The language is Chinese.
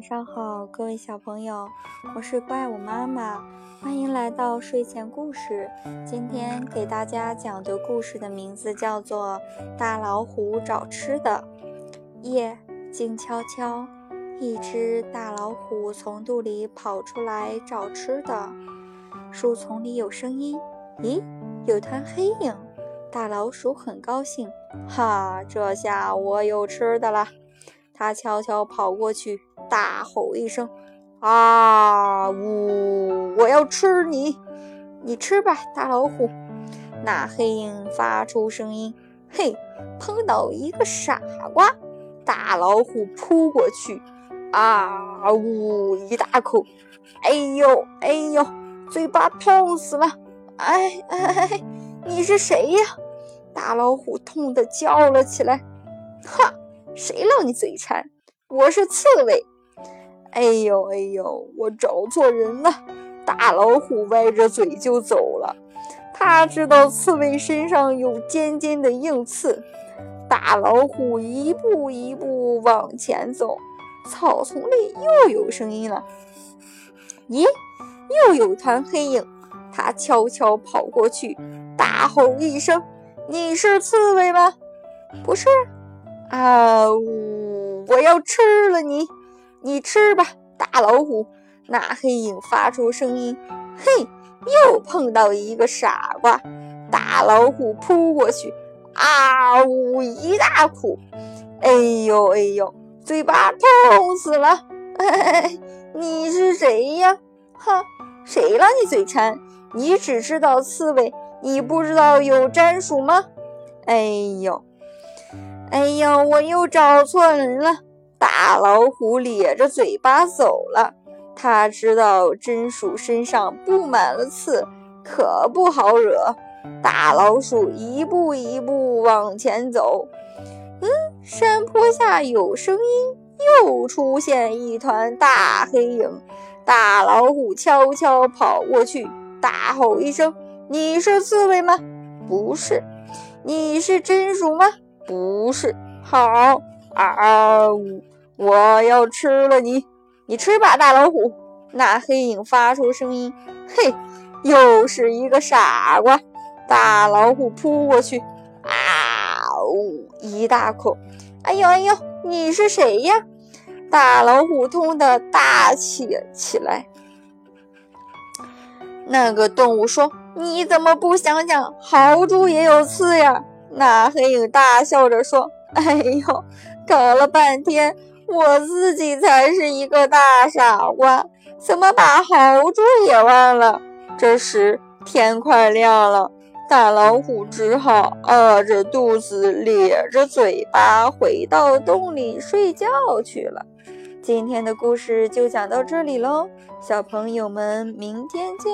晚上好，各位小朋友，我是怪物妈妈，欢迎来到睡前故事。今天给大家讲的故事的名字叫做《大老虎找吃的》。夜静悄悄，一只大老虎从肚里跑出来找吃的。树丛里有声音，咦，有团黑影。大老鼠很高兴，哈，这下我有吃的了。他悄悄跑过去，大吼一声：“啊呜！我要吃你！你吃吧，大老虎！”那黑影发出声音：“嘿，碰到一个傻瓜！”大老虎扑过去，啊呜！一大口，哎呦哎呦，嘴巴痛死了！哎哎哎，你是谁呀？大老虎痛得叫了起来：“哈！”谁让你嘴馋？我是刺猬。哎呦哎呦，我找错人了！大老虎歪着嘴就走了。他知道刺猬身上有尖尖的硬刺。大老虎一步一步往前走，草丛里又有声音了。咦，又有团黑影。他悄悄跑过去，大吼一声：“你是刺猬吗？”“不是。”啊呜！我要吃了你，你吃吧，大老虎。那黑影发出声音，嘿，又碰到一个傻瓜。大老虎扑过去，啊呜，一大口。哎呦哎呦，嘴巴痛死了。你是谁呀？哈，谁让你嘴馋？你只知道刺猬，你不知道有粘鼠吗？哎呦！哎呦，我又找错人了！大老虎咧着嘴巴走了。他知道真鼠身上布满了刺，可不好惹。大老鼠一步一步往前走。嗯，山坡下有声音，又出现一团大黑影。大老虎悄悄跑过去，大吼一声：“你是刺猬吗？不是。你是真鼠吗？”不是，好啊呜！我要吃了你，你吃吧，大老虎。那黑影发出声音，嘿，又是一个傻瓜。大老虎扑过去，啊呜，一大口。哎呦哎呦，你是谁呀？大老虎痛得大起起来。那个动物说：“你怎么不想想，豪猪也有刺呀？”那黑影大笑着说：“哎呦，搞了半天，我自己才是一个大傻瓜，怎么把豪猪也忘了？”这时天快亮了，大老虎只好饿着肚子，咧着嘴巴回到洞里睡觉去了。今天的故事就讲到这里喽，小朋友们，明天见。